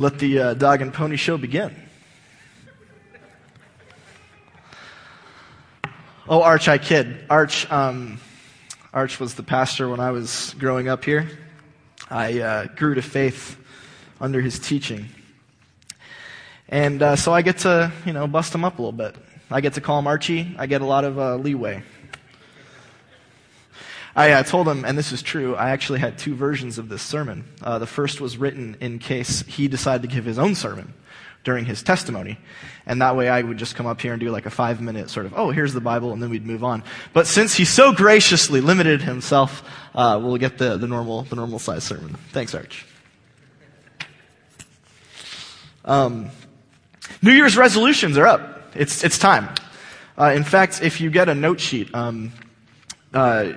Let the uh, dog and pony show begin. Oh, Arch, I kid. Arch, um, Arch was the pastor when I was growing up here. I uh, grew to faith under his teaching. And uh, so I get to, you know, bust him up a little bit. I get to call him Archie. I get a lot of uh, leeway. I uh, told him, and this is true, I actually had two versions of this sermon. Uh, the first was written in case he decided to give his own sermon during his testimony. And that way I would just come up here and do like a five minute sort of, oh, here's the Bible, and then we'd move on. But since he so graciously limited himself, uh, we'll get the, the normal, the normal size sermon. Thanks, Arch. Um, New Year's resolutions are up. It's, it's time. Uh, in fact, if you get a note sheet, um, uh,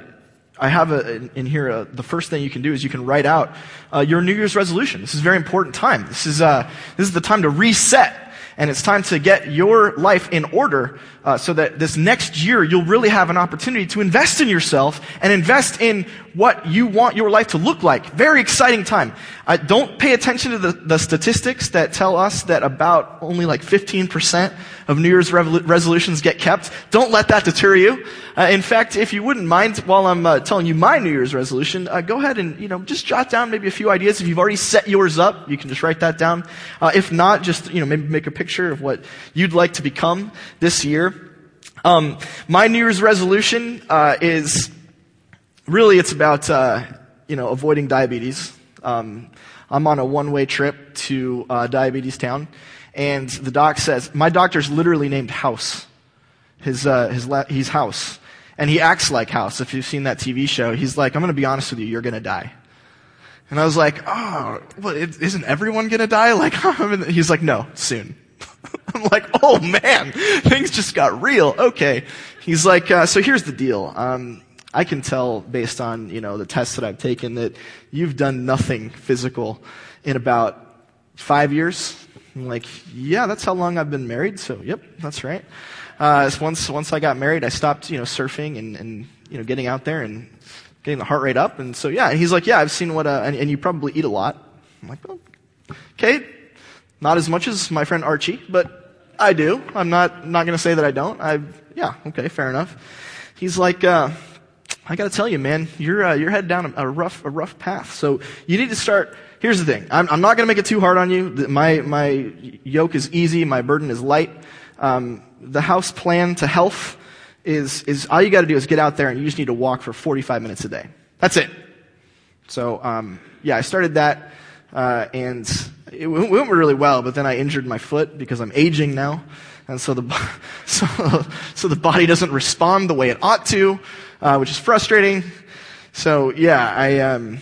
I have a, in here uh, the first thing you can do is you can write out uh, your New Year's resolution. This is a very important time. This is uh, this is the time to reset, and it's time to get your life in order uh, so that this next year you'll really have an opportunity to invest in yourself and invest in what you want your life to look like. Very exciting time. Uh, don't pay attention to the, the, statistics that tell us that about only like 15% of New Year's resolutions get kept. Don't let that deter you. Uh, in fact, if you wouldn't mind, while I'm uh, telling you my New Year's resolution, uh, go ahead and you know just jot down maybe a few ideas. If you've already set yours up, you can just write that down. Uh, if not, just you know maybe make a picture of what you'd like to become this year. Um, my New Year's resolution uh, is really it's about you know avoiding diabetes. Um, I'm on a one way trip to uh, Diabetes Town, and the doc says, My doctor's literally named House. His, uh, his la- he's House. And he acts like House. If you've seen that TV show, he's like, I'm going to be honest with you, you're going to die. And I was like, Oh, well, isn't everyone going to die? Like, he's like, No, soon. I'm like, oh man, things just got real. Okay. He's like, uh, so here's the deal. Um, I can tell based on, you know, the tests that I've taken that you've done nothing physical in about five years. I'm like, yeah, that's how long I've been married. So, yep, that's right. Uh, once, once I got married, I stopped, you know, surfing and, and, you know, getting out there and getting the heart rate up. And so, yeah, and he's like, yeah, I've seen what, uh, and, and you probably eat a lot. I'm like, okay, not as much as my friend Archie, but I do. I'm not, not going to say that I don't. I, yeah, okay, fair enough. He's like, uh, I got to tell you, man, you're uh, you're headed down a, rough a rough path. So you need to start. Here's the thing. I'm, I'm not going to make it too hard on you. My my yoke is easy. My burden is light. Um, the house plan to health is is all you got to do is get out there and you just need to walk for 45 minutes a day. That's it. So um, yeah, I started that, uh, and it went really well. But then I injured my foot because I'm aging now, and so the so so the body doesn't respond the way it ought to uh, which is frustrating. So yeah, I um,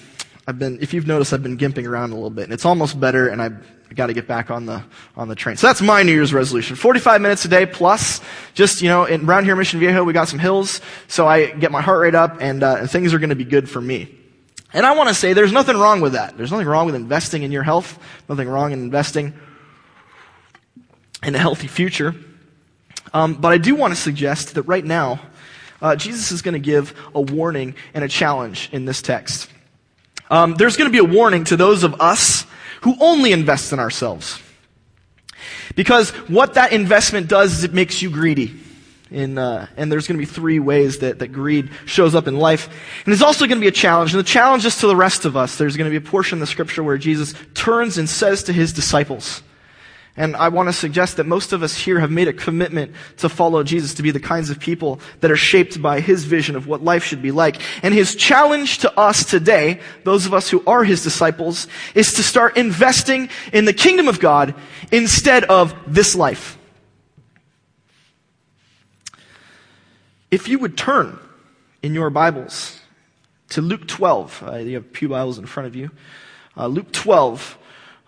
I've been if you've noticed I've been gimping around a little bit, and it's almost better, and I've got to get back on the on the train. So that's my New Year's resolution: 45 minutes a day plus. Just you know, in, around here, Mission Viejo, we got some hills, so I get my heart rate up, and, uh, and things are going to be good for me. And I want to say there's nothing wrong with that. There's nothing wrong with investing in your health. Nothing wrong in investing in a healthy future. Um, but I do want to suggest that right now, uh, Jesus is going to give a warning and a challenge in this text. Um, there's going to be a warning to those of us who only invest in ourselves. Because what that investment does is it makes you greedy. In, uh, and there's going to be three ways that, that greed shows up in life. And there's also going to be a challenge. And the challenge is to the rest of us. There's going to be a portion of the scripture where Jesus turns and says to his disciples, and I want to suggest that most of us here have made a commitment to follow Jesus, to be the kinds of people that are shaped by his vision of what life should be like. And his challenge to us today, those of us who are his disciples, is to start investing in the kingdom of God instead of this life. If you would turn in your Bibles to Luke 12, uh, you have Pew Bibles in front of you. Uh, Luke 12,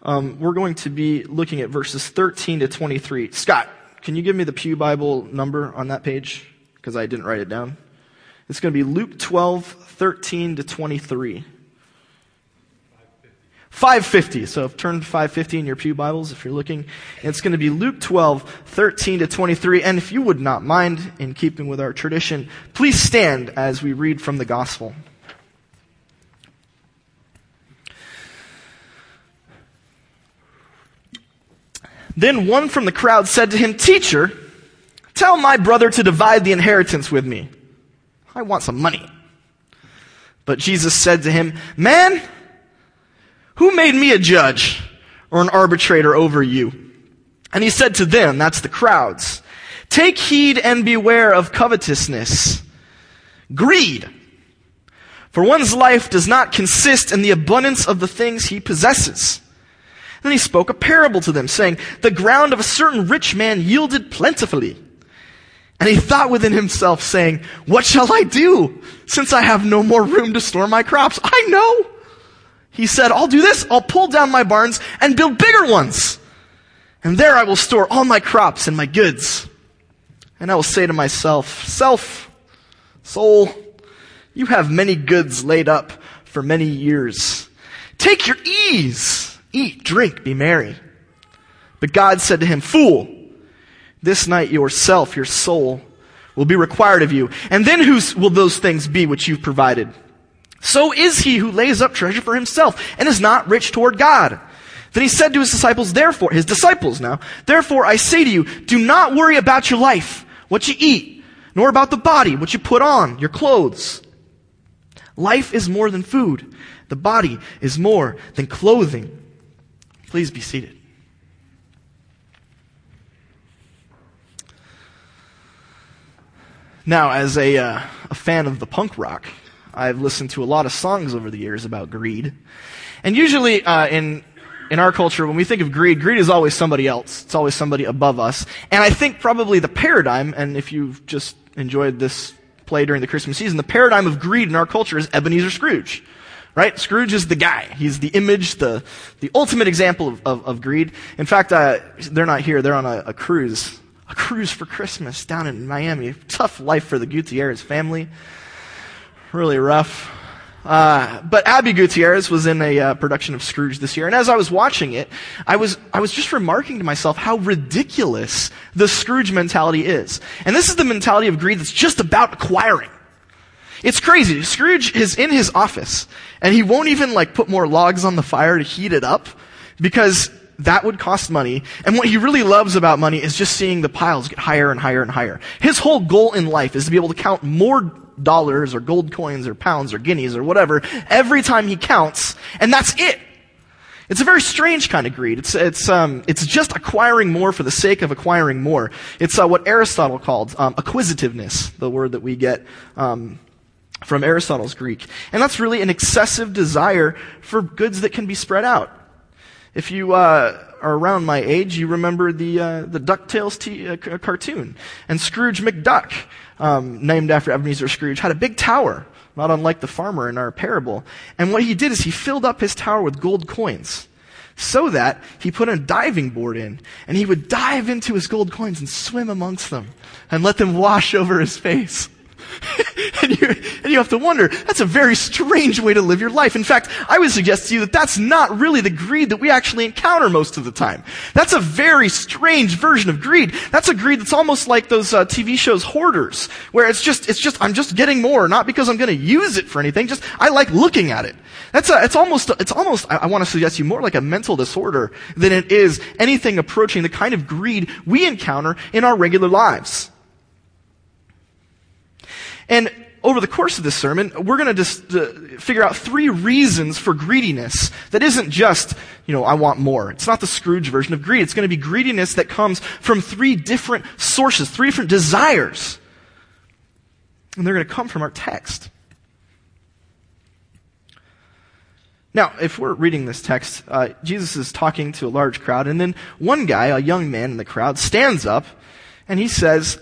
um, we're going to be looking at verses 13 to 23. Scott, can you give me the Pew Bible number on that page? Because I didn't write it down. It's going to be Luke 12, 13 to 23. 550. So turn to 550 in your Pew Bibles if you're looking. It's going to be Luke 12, 13 to 23. And if you would not mind, in keeping with our tradition, please stand as we read from the Gospel. Then one from the crowd said to him, Teacher, tell my brother to divide the inheritance with me. I want some money. But Jesus said to him, Man, who made me a judge or an arbitrator over you? And he said to them, that's the crowds, Take heed and beware of covetousness, greed. For one's life does not consist in the abundance of the things he possesses. Then he spoke a parable to them, saying, The ground of a certain rich man yielded plentifully. And he thought within himself, saying, What shall I do, since I have no more room to store my crops? I know. He said, I'll do this. I'll pull down my barns and build bigger ones. And there I will store all my crops and my goods. And I will say to myself, Self, soul, you have many goods laid up for many years. Take your ease. Eat, drink, be merry. But God said to him, Fool, this night yourself, your soul, will be required of you. And then whose will those things be which you've provided? So is he who lays up treasure for himself and is not rich toward God. Then he said to his disciples, therefore, his disciples now, therefore I say to you, do not worry about your life, what you eat, nor about the body, what you put on, your clothes. Life is more than food. The body is more than clothing. Please be seated. Now, as a, uh, a fan of the punk rock, I've listened to a lot of songs over the years about greed. And usually, uh, in, in our culture, when we think of greed, greed is always somebody else. It's always somebody above us. And I think probably the paradigm, and if you've just enjoyed this play during the Christmas season, the paradigm of greed in our culture is Ebenezer Scrooge. Right? Scrooge is the guy. He's the image, the, the ultimate example of, of, of greed. In fact, uh, they're not here. They're on a, a cruise. A cruise for Christmas down in Miami. Tough life for the Gutierrez family. Really rough. Uh, but Abby Gutierrez was in a uh, production of Scrooge this year, and as I was watching it, I was I was just remarking to myself how ridiculous the Scrooge mentality is. And this is the mentality of greed that's just about acquiring. It's crazy. Scrooge is in his office, and he won't even like put more logs on the fire to heat it up, because that would cost money. And what he really loves about money is just seeing the piles get higher and higher and higher. His whole goal in life is to be able to count more dollars or gold coins or pounds or guineas or whatever every time he counts, and that's it. It's a very strange kind of greed. It's, it's, um, it's just acquiring more for the sake of acquiring more. It's uh, what Aristotle called um, acquisitiveness, the word that we get um, from Aristotle's Greek. And that's really an excessive desire for goods that can be spread out. If you uh, are around my age, you remember the uh, the Ducktales t- uh, cartoon, and Scrooge McDuck um, named after Ebenezer Scrooge, had a big tower, not unlike the farmer in our parable. And what he did is he filled up his tower with gold coins so that he put a diving board in and he would dive into his gold coins and swim amongst them and let them wash over his face. and, you, and you have to wonder, that's a very strange way to live your life. In fact, I would suggest to you that that's not really the greed that we actually encounter most of the time. That's a very strange version of greed. That's a greed that's almost like those uh, TV shows Hoarders, where it's just, it's just, I'm just getting more, not because I'm going to use it for anything, just, I like looking at it. That's a, it's almost, it's almost, I, I want to suggest to you more like a mental disorder than it is anything approaching the kind of greed we encounter in our regular lives. And over the course of this sermon, we're going to just uh, figure out three reasons for greediness that isn't just, you know, I want more. It's not the Scrooge version of greed. It's going to be greediness that comes from three different sources, three different desires. And they're going to come from our text. Now, if we're reading this text, uh, Jesus is talking to a large crowd, and then one guy, a young man in the crowd, stands up and he says,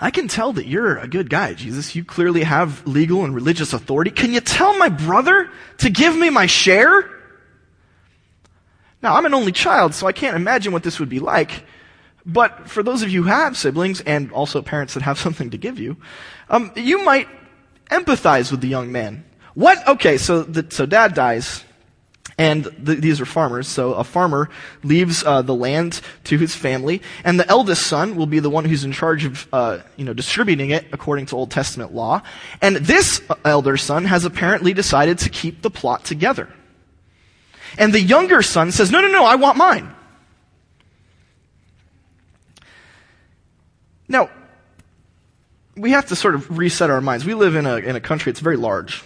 I can tell that you're a good guy, Jesus. You clearly have legal and religious authority. Can you tell my brother to give me my share? Now, I'm an only child, so I can't imagine what this would be like. But for those of you who have siblings and also parents that have something to give you, um, you might empathize with the young man. What? Okay, so the, so dad dies. And these are farmers, so a farmer leaves uh, the land to his family, and the eldest son will be the one who's in charge of, uh, you know, distributing it according to Old Testament law. And this elder son has apparently decided to keep the plot together. And the younger son says, No, no, no, I want mine. Now, we have to sort of reset our minds. We live in a, in a country that's very large.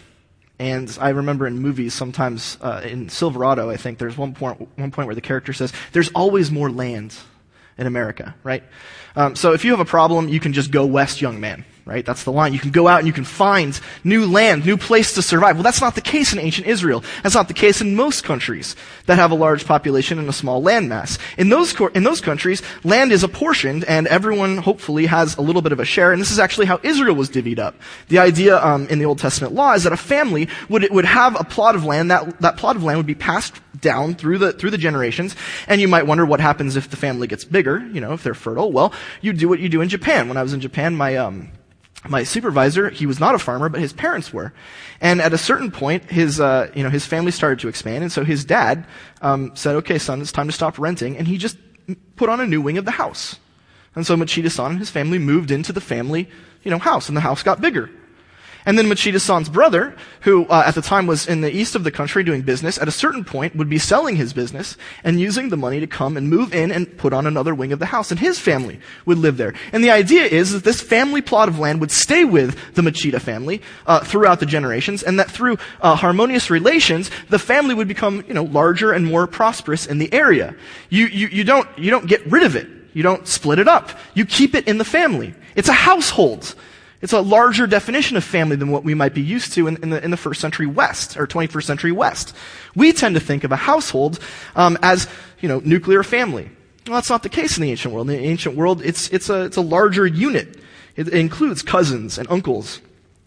And I remember in movies, sometimes uh, in Silverado, I think there's one point, one point where the character says, There's always more land in America, right? Um, so if you have a problem, you can just go west, young man right? That's the line. You can go out and you can find new land, new place to survive. Well, that's not the case in ancient Israel. That's not the case in most countries that have a large population and a small landmass. In those, in those countries, land is apportioned and everyone hopefully has a little bit of a share. And this is actually how Israel was divvied up. The idea um, in the Old Testament law is that a family would, would have a plot of land. That, that plot of land would be passed down through the, through the generations. And you might wonder what happens if the family gets bigger, you know, if they're fertile. Well, you do what you do in Japan. When I was in Japan, my, um, my supervisor, he was not a farmer, but his parents were. And at a certain point, his, uh, you know, his family started to expand, and so his dad um, said, okay, son, it's time to stop renting, and he just put on a new wing of the house. And so Machida-san and his family moved into the family, you know, house, and the house got bigger. And then Machida-san's brother, who uh, at the time was in the east of the country doing business, at a certain point would be selling his business and using the money to come and move in and put on another wing of the house. And his family would live there. And the idea is that this family plot of land would stay with the Machida family uh, throughout the generations, and that through uh, harmonious relations, the family would become, you know, larger and more prosperous in the area. You, you, you, don't, you don't get rid of it. You don't split it up. You keep it in the family. It's a household. It's a larger definition of family than what we might be used to in, in, the, in the, first century West or 21st century West. We tend to think of a household um, as, you know, nuclear family. Well, that's not the case in the ancient world. In the ancient world, it's, it's, a, it's a larger unit. It, includes cousins and uncles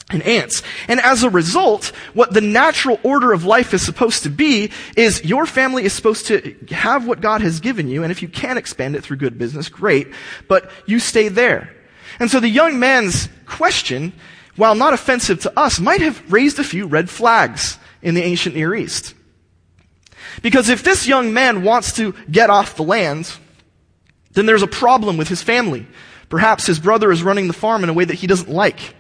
and aunts. And as a result, what the natural order of life is supposed to be is your family is supposed to have what God has given you, and if you can expand it through good business, great, but you stay there. And so the young man's question, while not offensive to us, might have raised a few red flags in the ancient Near East. Because if this young man wants to get off the land, then there's a problem with his family. Perhaps his brother is running the farm in a way that he doesn't like.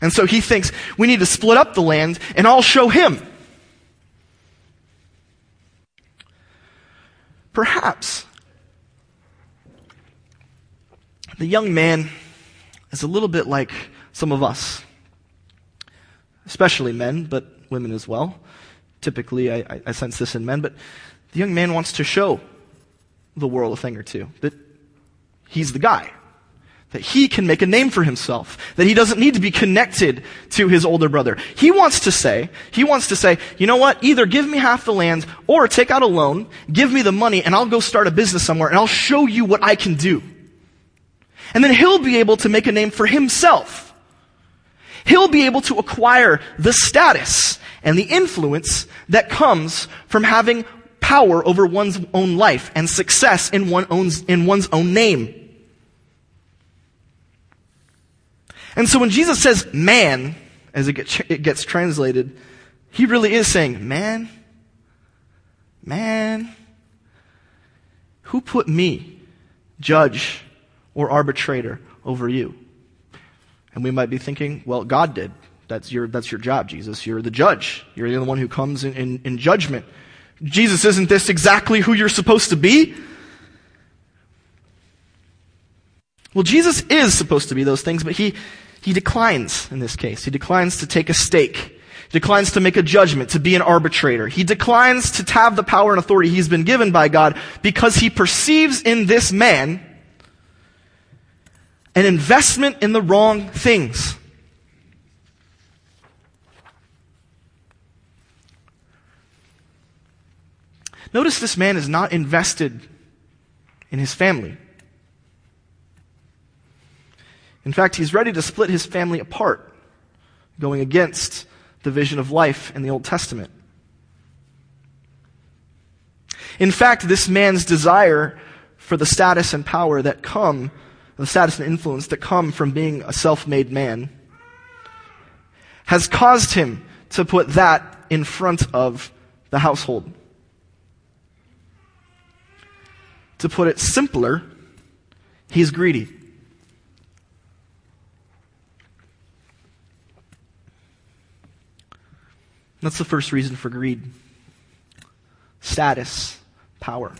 And so he thinks, we need to split up the land and I'll show him. Perhaps the young man is a little bit like some of us, especially men, but women as well. Typically, I, I sense this in men, but the young man wants to show the world a thing or two that he's the guy that he can make a name for himself, that he doesn't need to be connected to his older brother. He wants to say, he wants to say, you know what, either give me half the land or take out a loan, give me the money, and I'll go start a business somewhere and I'll show you what I can do. And then he'll be able to make a name for himself. He'll be able to acquire the status and the influence that comes from having power over one's own life and success in, one owns, in one's own name. And so when Jesus says man, as it, it gets translated, he really is saying, man, man, who put me, judge, or arbitrator over you. And we might be thinking, well, God did. That's your, that's your job, Jesus. You're the judge. You're the one who comes in, in, in judgment. Jesus, isn't this exactly who you're supposed to be? Well, Jesus is supposed to be those things, but he, he declines in this case. He declines to take a stake. He declines to make a judgment, to be an arbitrator. He declines to have the power and authority he's been given by God because he perceives in this man an investment in the wrong things. Notice this man is not invested in his family. In fact, he's ready to split his family apart, going against the vision of life in the Old Testament. In fact, this man's desire for the status and power that come the status and influence that come from being a self-made man has caused him to put that in front of the household. To put it simpler, he's greedy. That's the first reason for greed. status, power.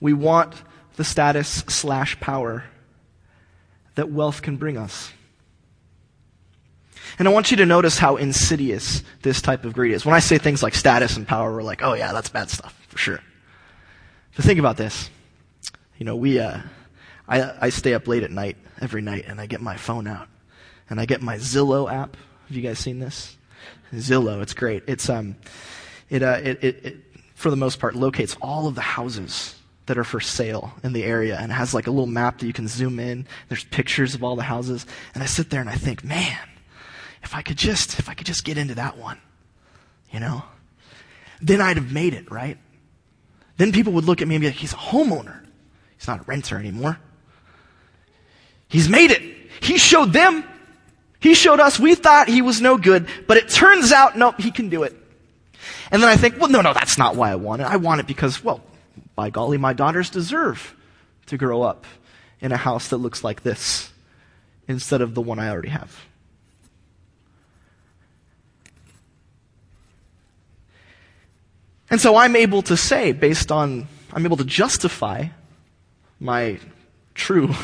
We want the status slash power that wealth can bring us. And I want you to notice how insidious this type of greed is. When I say things like status and power, we're like, oh yeah, that's bad stuff, for sure. But think about this. You know, we, uh, I, I stay up late at night, every night, and I get my phone out. And I get my Zillow app. Have you guys seen this? Zillow, it's great. It's, um, it, uh, it, it, it, for the most part, locates all of the houses that are for sale in the area and it has like a little map that you can zoom in. There's pictures of all the houses. And I sit there and I think, man, if I could just, if I could just get into that one, you know, then I'd have made it, right? Then people would look at me and be like, he's a homeowner. He's not a renter anymore. He's made it. He showed them. He showed us. We thought he was no good, but it turns out, nope, he can do it. And then I think, well, no, no, that's not why I want it. I want it because, well, by golly, my daughters deserve to grow up in a house that looks like this instead of the one I already have. And so I'm able to say, based on, I'm able to justify my true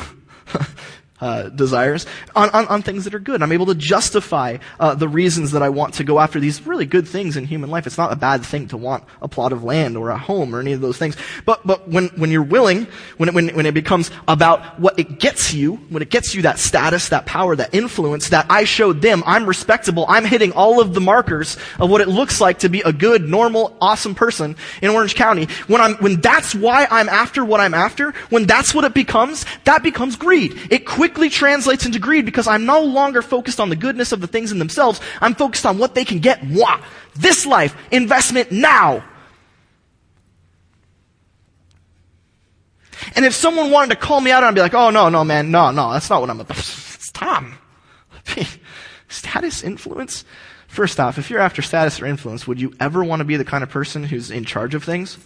uh, desires on, on, on, things that are good. I'm able to justify uh, the reasons that I want to go after these really good things in human life. It's not a bad thing to want a plot of land or a home or any of those things. But, but when, when you're willing, when it, when, when it becomes about what it gets you, when it gets you that status, that power, that influence, that I showed them, I'm respectable, I'm hitting all of the markers of what it looks like to be a good, normal, awesome person in Orange County, when I'm, when that's why I'm after what I'm after, when that's what it becomes, that becomes greed. It quickly quickly translates into greed because I'm no longer focused on the goodness of the things in themselves. I'm focused on what they can get. Moi. This life. Investment now. And if someone wanted to call me out, I'd be like, oh, no, no, man, no, no, that's not what I'm about. It's Tom. Status, influence? First off, if you're after status or influence, would you ever want to be the kind of person who's in charge of things?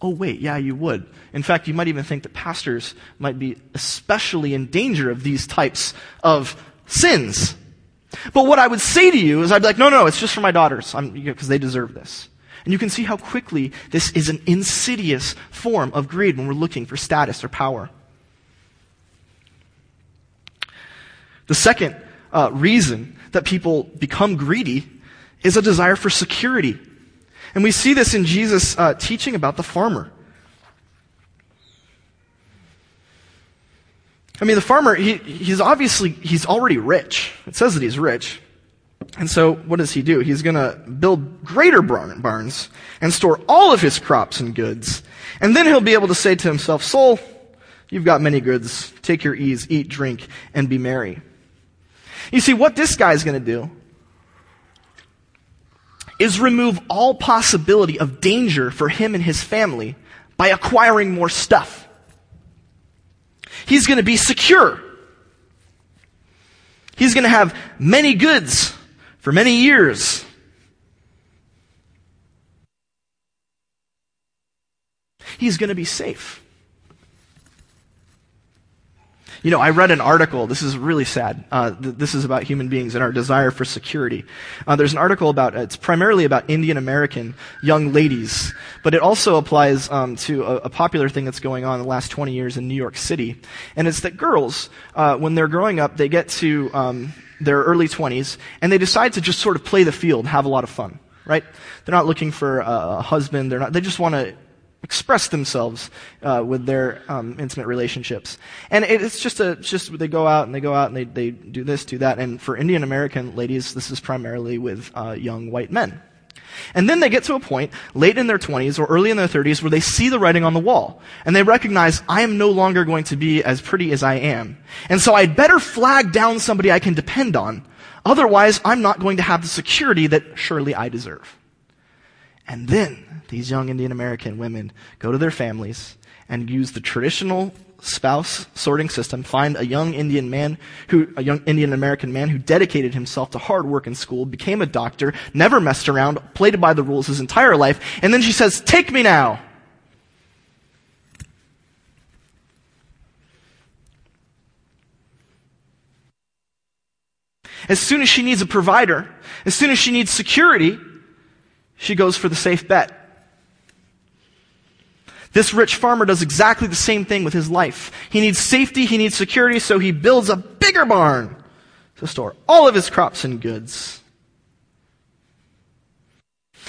Oh, wait, yeah, you would. In fact, you might even think that pastors might be especially in danger of these types of sins. But what I would say to you is I'd be like, no, no, it's just for my daughters, because they deserve this. And you can see how quickly this is an insidious form of greed when we're looking for status or power. The second uh, reason that people become greedy is a desire for security. And we see this in Jesus' uh, teaching about the farmer. I mean, the farmer, he, he's obviously, he's already rich. It says that he's rich. And so what does he do? He's going to build greater barns and store all of his crops and goods. And then he'll be able to say to himself, soul, you've got many goods. Take your ease, eat, drink, and be merry. You see, what this guy's going to do is remove all possibility of danger for him and his family by acquiring more stuff. He's going to be secure. He's going to have many goods for many years. He's going to be safe. You know, I read an article. This is really sad. Uh, th- this is about human beings and our desire for security. Uh, there's an article about, uh, it's primarily about Indian American young ladies, but it also applies um, to a, a, popular thing that's going on in the last 20 years in New York City. And it's that girls, uh, when they're growing up, they get to um, their early 20s and they decide to just sort of play the field, have a lot of fun right? They're not looking for a husband. They're not, they just want to express themselves uh, with their um, intimate relationships. And it's just a, just they go out and they go out and they, they do this, do that. And for Indian American ladies, this is primarily with uh, young white men. And then they get to a point late in their 20s or early in their 30s where they see the writing on the wall and they recognize I am no longer going to be as pretty as I am. And so I'd better flag down somebody I can depend on. Otherwise, I'm not going to have the security that surely I deserve. And then these young Indian American women go to their families and use the traditional spouse sorting system, find a young Indian man who, a young Indian American man who dedicated himself to hard work in school, became a doctor, never messed around, played by the rules his entire life, and then she says, take me now. As soon as she needs a provider, as soon as she needs security, she goes for the safe bet. This rich farmer does exactly the same thing with his life. He needs safety, he needs security, so he builds a bigger barn to store all of his crops and goods.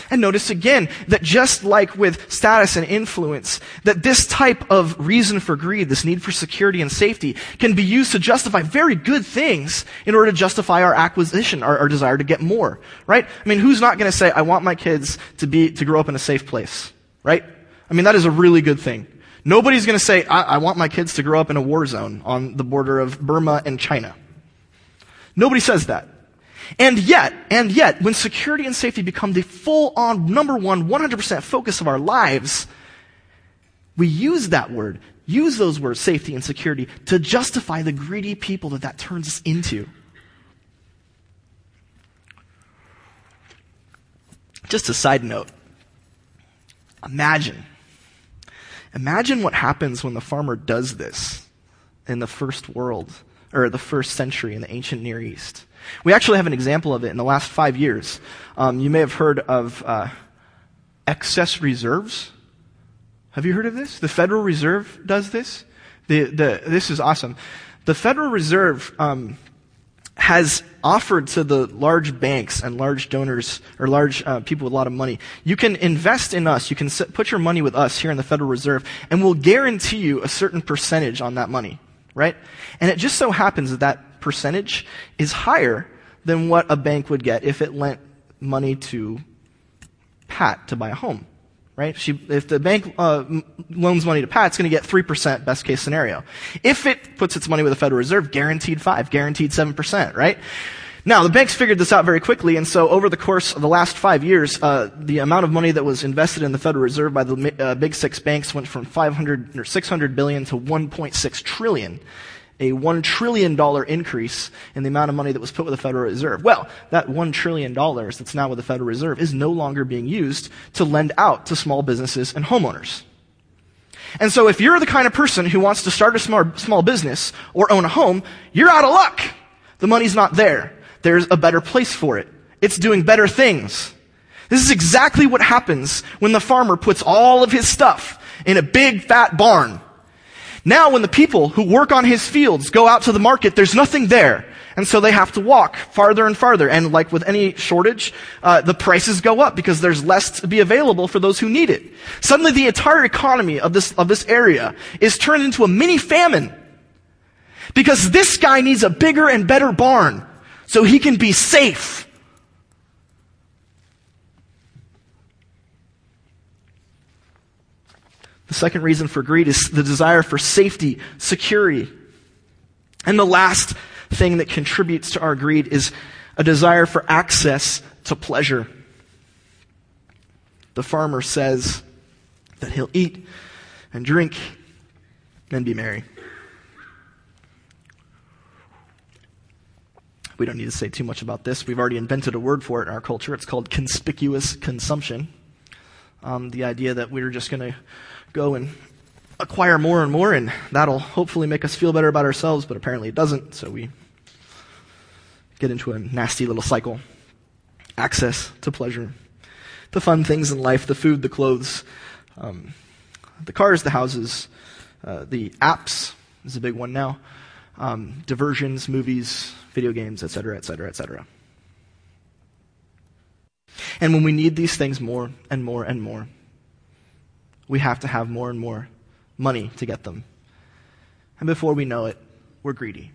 And notice again that just like with status and influence, that this type of reason for greed, this need for security and safety, can be used to justify very good things in order to justify our acquisition, our, our desire to get more, right? I mean, who's not going to say, I want my kids to be, to grow up in a safe place, right? I mean, that is a really good thing. Nobody's going to say, I, I want my kids to grow up in a war zone on the border of Burma and China. Nobody says that. And yet, and yet, when security and safety become the full on, number one, 100% focus of our lives, we use that word, use those words, safety and security, to justify the greedy people that that turns us into. Just a side note. Imagine. Imagine what happens when the farmer does this in the first world, or the first century in the ancient Near East. We actually have an example of it in the last five years. Um, you may have heard of uh, excess reserves. Have you heard of this? The Federal Reserve does this. The, the, this is awesome. The Federal Reserve um, has offered to the large banks and large donors or large uh, people with a lot of money, you can invest in us. You can put your money with us here in the Federal Reserve, and we'll guarantee you a certain percentage on that money, right? And it just so happens that percentage is higher than what a bank would get if it lent money to Pat to buy a home. Right? She, if the bank uh, loans money to Pat, it's going to get 3% best case scenario. If it puts its money with the Federal Reserve, guaranteed 5, guaranteed 7%, right? Now, the banks figured this out very quickly, and so over the course of the last five years, uh, the amount of money that was invested in the Federal Reserve by the uh, big six banks went from 500 or 600 billion to 1.6 trillion a $1 trillion increase in the amount of money that was put with the Federal Reserve. Well, that $1 trillion that's now with the Federal Reserve is no longer being used to lend out to small businesses and homeowners. And so if you're the kind of person who wants to start a small, small business or own a home, you're out of luck. The money's not there. There's a better place for it. It's doing better things. This is exactly what happens when the farmer puts all of his stuff in a big fat barn now when the people who work on his fields go out to the market, there's nothing there. And so they have to walk farther and farther. And like with any shortage, uh, the prices go up because there's less to be available for those who need it. Suddenly the entire economy of this, of this area is turned into a mini famine. Because this guy needs a bigger and better barn so he can be safe. The second reason for greed is the desire for safety, security. And the last thing that contributes to our greed is a desire for access to pleasure. The farmer says that he'll eat and drink and be merry. We don't need to say too much about this. We've already invented a word for it in our culture. It's called conspicuous consumption. Um, the idea that we're just going to go and acquire more and more, and that'll hopefully make us feel better about ourselves, but apparently it doesn't, so we get into a nasty little cycle. Access to pleasure, the fun things in life, the food, the clothes, um, the cars, the houses, uh, the apps is a big one now, um, diversions, movies, video games, etc., etc., etc. And when we need these things more and more and more, we have to have more and more money to get them. And before we know it, we're greedy.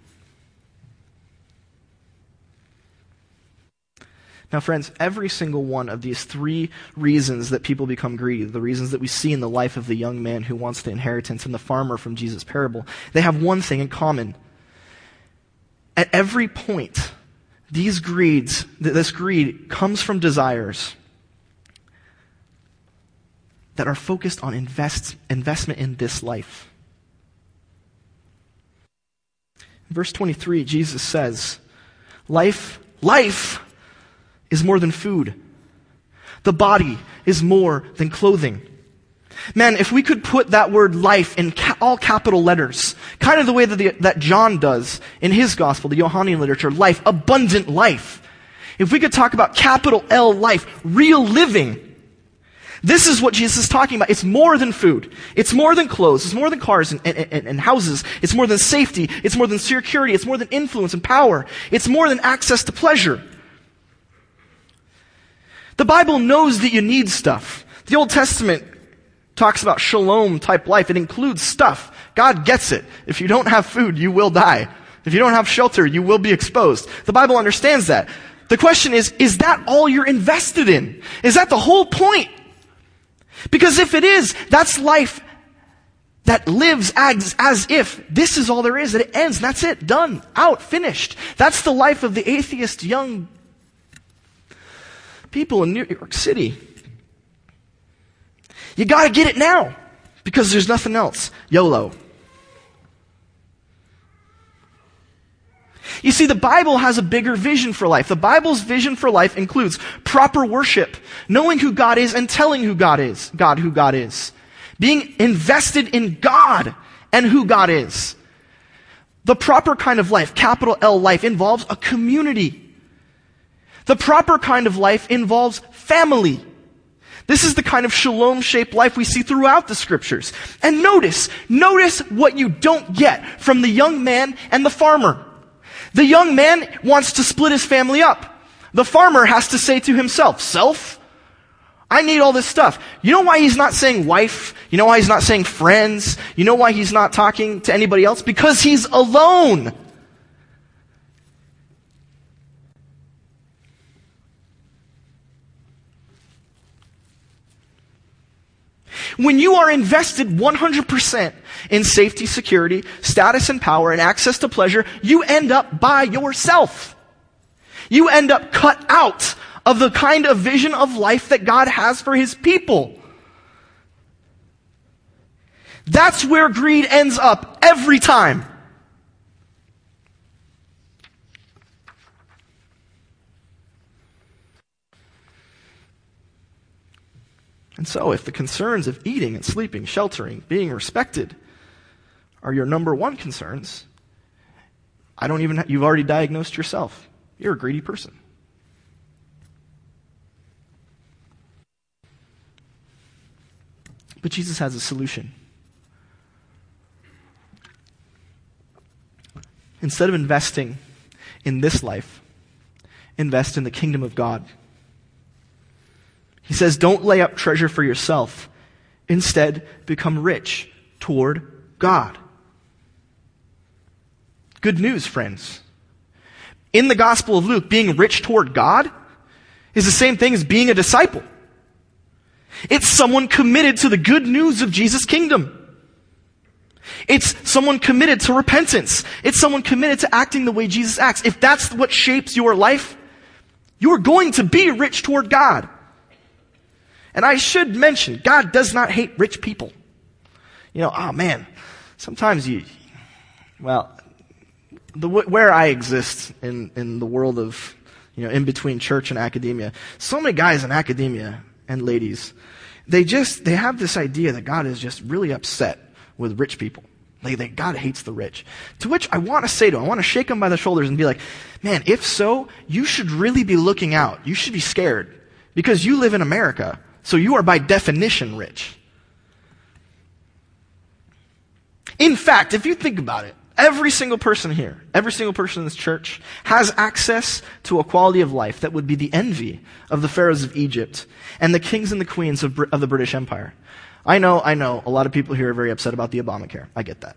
Now, friends, every single one of these three reasons that people become greedy, the reasons that we see in the life of the young man who wants the inheritance and the farmer from Jesus' parable, they have one thing in common. At every point, these greeds, this greed comes from desires that are focused on invest, investment in this life. Verse 23, Jesus says, Life, life is more than food. The body is more than clothing. Man, if we could put that word life in ca- all capital letters, kind of the way that, the, that John does in his gospel, the Johannine literature, life, abundant life. if we could talk about capital L life, real living, this is what Jesus is talking about. It's more than food. It's more than clothes. It's more than cars and, and, and, houses. It's more than safety. It's more than security. It's more than influence and power. It's more than access to pleasure. The Bible knows that you need stuff. The Old Testament talks about shalom type life. It includes stuff. God gets it. If you don't have food, you will die. If you don't have shelter, you will be exposed. The Bible understands that. The question is, is that all you're invested in? Is that the whole point? Because if it is, that's life that lives as, as if this is all there is, that it ends, that's it, done, out, finished. That's the life of the atheist young people in New York City. You gotta get it now, because there's nothing else. YOLO. You see, the Bible has a bigger vision for life. The Bible's vision for life includes proper worship, knowing who God is and telling who God is, God who God is. Being invested in God and who God is. The proper kind of life, capital L life, involves a community. The proper kind of life involves family. This is the kind of shalom shaped life we see throughout the scriptures. And notice, notice what you don't get from the young man and the farmer. The young man wants to split his family up. The farmer has to say to himself, self, I need all this stuff. You know why he's not saying wife? You know why he's not saying friends? You know why he's not talking to anybody else? Because he's alone. When you are invested 100% in safety, security, status and power, and access to pleasure, you end up by yourself. You end up cut out of the kind of vision of life that God has for His people. That's where greed ends up every time. And so, if the concerns of eating and sleeping, sheltering, being respected are your number one concerns, I don't even, you've already diagnosed yourself. You're a greedy person. But Jesus has a solution. Instead of investing in this life, invest in the kingdom of God. He says, don't lay up treasure for yourself. Instead, become rich toward God. Good news, friends. In the Gospel of Luke, being rich toward God is the same thing as being a disciple. It's someone committed to the good news of Jesus' kingdom. It's someone committed to repentance. It's someone committed to acting the way Jesus acts. If that's what shapes your life, you're going to be rich toward God. And I should mention, God does not hate rich people. You know, oh man, sometimes you, well, the, where I exist in, in the world of, you know, in between church and academia, so many guys in academia and ladies, they just, they have this idea that God is just really upset with rich people. Like, they, God hates the rich. To which I want to say to him, I want to shake him by the shoulders and be like, man, if so, you should really be looking out. You should be scared because you live in America so you are by definition rich. In fact, if you think about it, every single person here, every single person in this church has access to a quality of life that would be the envy of the pharaohs of Egypt and the kings and the queens of, of the British Empire. I know, I know, a lot of people here are very upset about the Obamacare. I get that.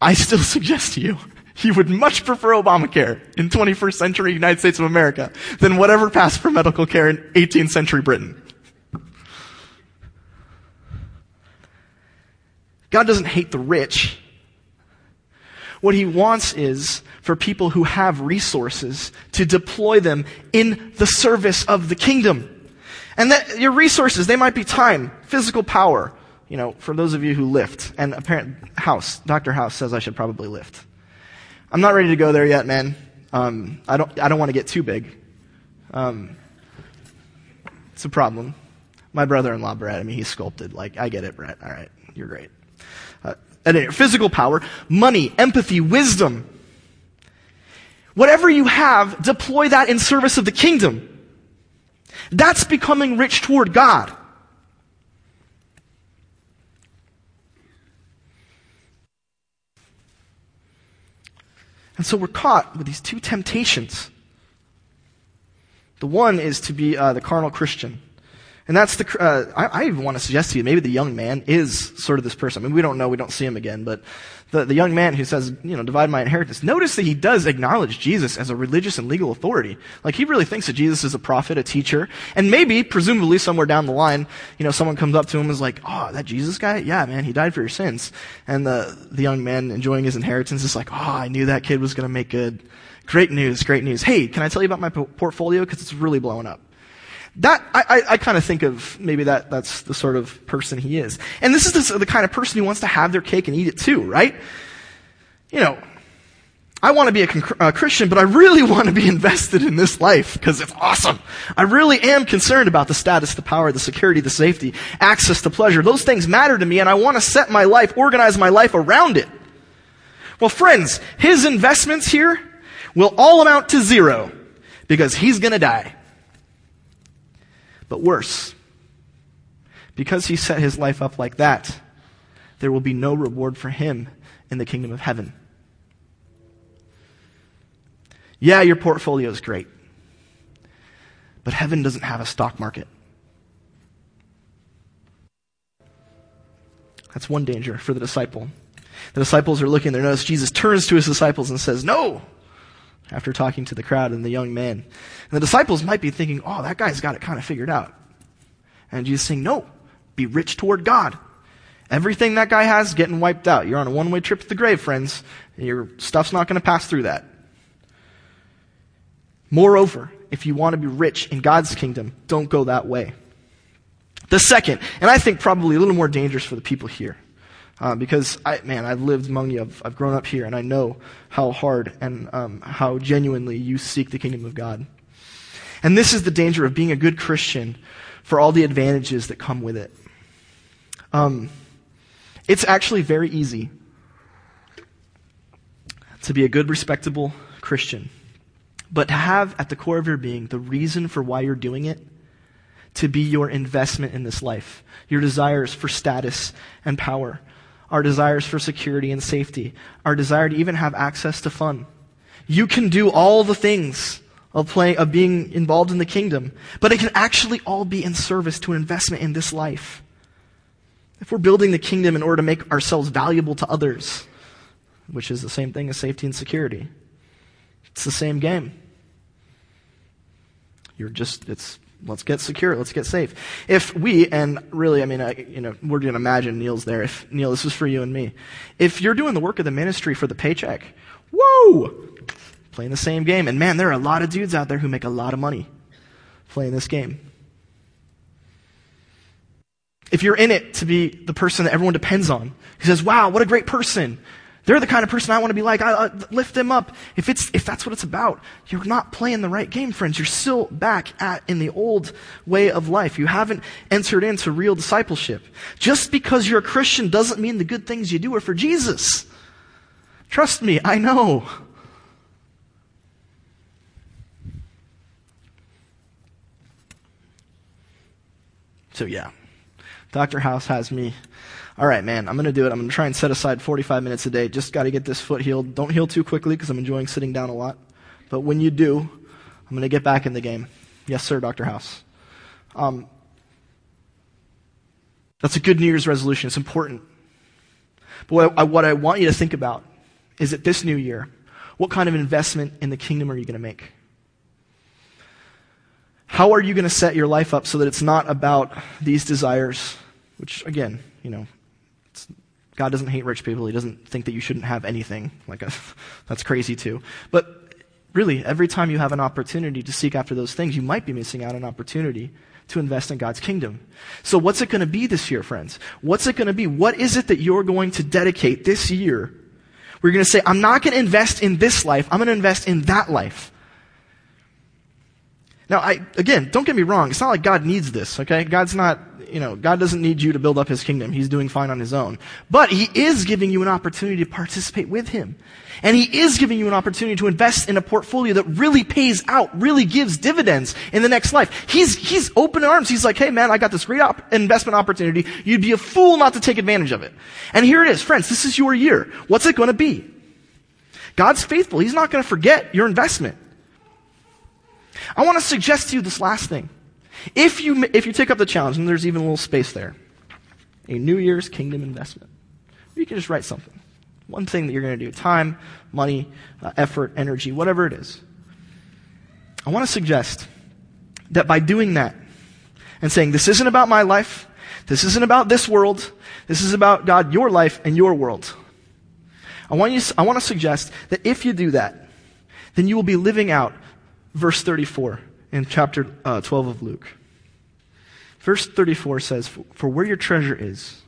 I still suggest to you, you would much prefer Obamacare in 21st century United States of America than whatever passed for medical care in 18th century Britain. God doesn't hate the rich. What he wants is for people who have resources to deploy them in the service of the kingdom. And that your resources, they might be time, physical power, you know, for those of you who lift. And apparent House, Dr. House says I should probably lift. I'm not ready to go there yet, man. Um, I don't, I don't want to get too big. Um, it's a problem. My brother-in-law, Brett, I mean, he's sculpted. Like, I get it, Brett. All right. You're great physical power, money, empathy, wisdom. Whatever you have, deploy that in service of the kingdom. That's becoming rich toward God. And so we're caught with these two temptations. The one is to be uh, the carnal Christian. And that's the, uh, I, I, even want to suggest to you, maybe the young man is sort of this person. I mean, we don't know, we don't see him again, but the, the young man who says, you know, divide my inheritance. Notice that he does acknowledge Jesus as a religious and legal authority. Like, he really thinks that Jesus is a prophet, a teacher, and maybe, presumably, somewhere down the line, you know, someone comes up to him and is like, oh, that Jesus guy? Yeah, man, he died for your sins. And the, the young man enjoying his inheritance is like, oh, I knew that kid was to make good. Great news, great news. Hey, can I tell you about my portfolio? Because it's really blowing up. That, I, I, I kind of think of maybe that, that's the sort of person he is. And this is the, the kind of person who wants to have their cake and eat it too, right? You know, I want to be a, a, Christian, but I really want to be invested in this life because it's awesome. I really am concerned about the status, the power, the security, the safety, access to pleasure. Those things matter to me and I want to set my life, organize my life around it. Well, friends, his investments here will all amount to zero because he's going to die. But worse, because he set his life up like that, there will be no reward for him in the kingdom of heaven. Yeah, your portfolio is great, but heaven doesn't have a stock market. That's one danger for the disciple. The disciples are looking, they notice Jesus turns to his disciples and says, No! After talking to the crowd and the young man. And the disciples might be thinking, oh, that guy's got it kind of figured out. And Jesus saying, no, be rich toward God. Everything that guy has is getting wiped out. You're on a one way trip to the grave, friends. Your stuff's not going to pass through that. Moreover, if you want to be rich in God's kingdom, don't go that way. The second, and I think probably a little more dangerous for the people here, uh, because I, man, I've lived among you, I've, I've, grown up here, and I know how hard and um, how genuinely you seek the kingdom of God. And this is the danger of being a good Christian for all the advantages that come with it. Um, it's actually very easy to be a good, respectable Christian, but to have at the core of your being the reason for why you're doing it to be your investment in this life, your desires for status and power, our desires for security and safety, our desire to even have access to fun. You can do all the things of of being involved in the kingdom, but it can actually all be in service to an investment in this life. If we're building the kingdom in order to make ourselves valuable to others, which is the same thing as safety and security, it's the same game. You're just, it's, let's get secure, let's get safe. If we, and really, I mean, I, you know, we're going to imagine Neil's there. If, Neil, this is for you and me. If you're doing the work of the ministry for the paycheck, whoa! playing the same game. And man, there are a lot of dudes out there who make a lot of money playing this game. If you're in it to be the person that everyone depends on, who says, wow, what a great person. They're the kind of person I want to be like. I, lift them up. If it's, if that's what it's about, you're not playing the right game, friends. You're still back at, in the old way of life. You haven't entered into real discipleship. Just because you're a Christian doesn't mean the good things you do are for Jesus. Trust me, I know. So yeah, Dr. House has me. All right, man, I'm going to do it. I'm going to try and set aside 45 minutes a day. Just got to get this foot healed. Don't heal too quickly because I'm enjoying sitting down a lot. But when you do, I'm going to get back in the game. Yes, sir, Dr. House. Um, that's a good New Year's resolution. It's important. But what I, what I want you to think about is that this new year, what kind of investment in the kingdom are you going to make? How are you going to set your life up so that it's not about these desires, which, again, you know, God doesn't hate rich people. He doesn't think that you shouldn't have anything. Like, a, that's crazy too. But really, every time you have an opportunity to seek after those things, you might be missing out on an opportunity to invest in God's kingdom. So what's it going to be this year, friends? What's it going to be? What is it that you're going to dedicate this year? We're going to say, I'm not going to invest in this life. I'm going to invest in that life. Now, I, again, don't get me wrong. It's not like God needs this, okay? God's not, you know, God doesn't need you to build up his kingdom. He's doing fine on his own. But he is giving you an opportunity to participate with him. And he is giving you an opportunity to invest in a portfolio that really pays out, really gives dividends in the next life. He's, he's open arms. He's like, hey man, I got this great op- investment opportunity. You'd be a fool not to take advantage of it. And here it is. Friends, this is your year. What's it going to be? God's faithful. He's not going to forget your investment. I want to suggest to you this last thing. If you, if you take up the challenge, and there's even a little space there, a New Year's kingdom investment, you can just write something. One thing that you're going to do time, money, uh, effort, energy, whatever it is. I want to suggest that by doing that and saying, this isn't about my life, this isn't about this world, this is about God, your life, and your world. I want, you, I want to suggest that if you do that, then you will be living out verse 34 in chapter uh, 12 of Luke. Verse 34 says, For where your treasure is,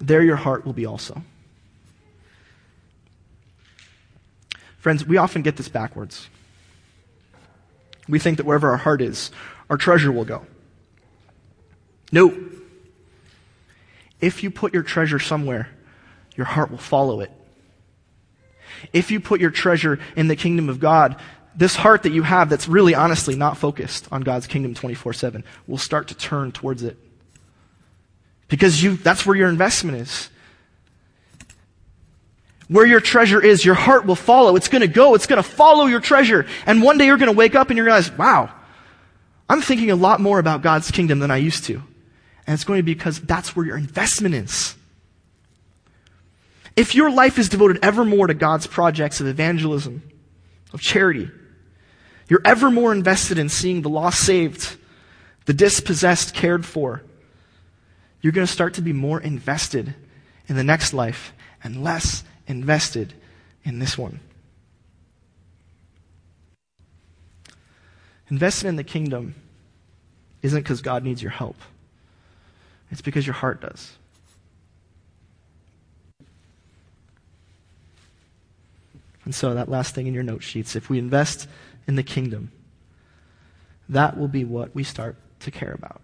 there your heart will be also. Friends, we often get this backwards. We think that wherever our heart is, our treasure will go. No. If you put your treasure somewhere, your heart will follow it. If you put your treasure in the kingdom of God, this heart that you have that's really honestly not focused on God's kingdom 24 7 will start to turn towards it. Because you, that's where your investment is. Where your treasure is, your heart will follow. It's going to go. It's going to follow your treasure. And one day you're going to wake up and you realize, wow, I'm thinking a lot more about God's kingdom than I used to. And it's going to be because that's where your investment is. If your life is devoted ever more to God's projects of evangelism, of charity, you're ever more invested in seeing the lost saved, the dispossessed cared for, you're going to start to be more invested in the next life and less invested in this one. Investing in the kingdom isn't because God needs your help. It's because your heart does. And so, that last thing in your note sheets if we invest in the kingdom, that will be what we start to care about.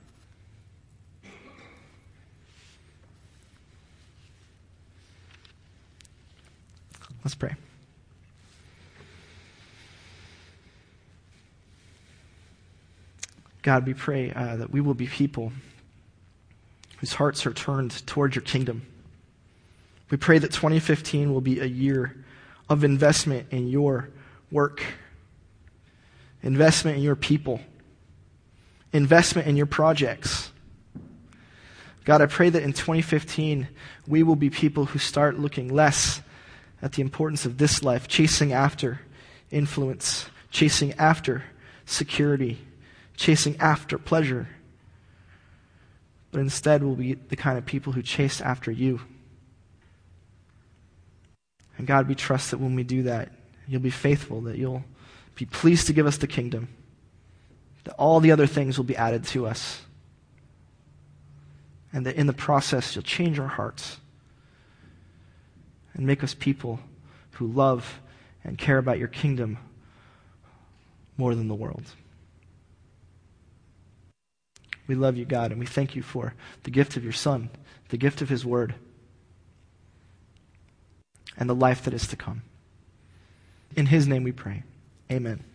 Let's pray. God, we pray uh, that we will be people whose hearts are turned toward your kingdom. We pray that 2015 will be a year of investment in your work, investment in your people, investment in your projects. God, I pray that in 2015 we will be people who start looking less at the importance of this life, chasing after influence, chasing after security, chasing after pleasure. But instead, we'll be the kind of people who chase after you. And God, we trust that when we do that, you'll be faithful, that you'll be pleased to give us the kingdom, that all the other things will be added to us, and that in the process, you'll change our hearts and make us people who love and care about your kingdom more than the world. We love you, God, and we thank you for the gift of your Son, the gift of his word, and the life that is to come. In his name we pray. Amen.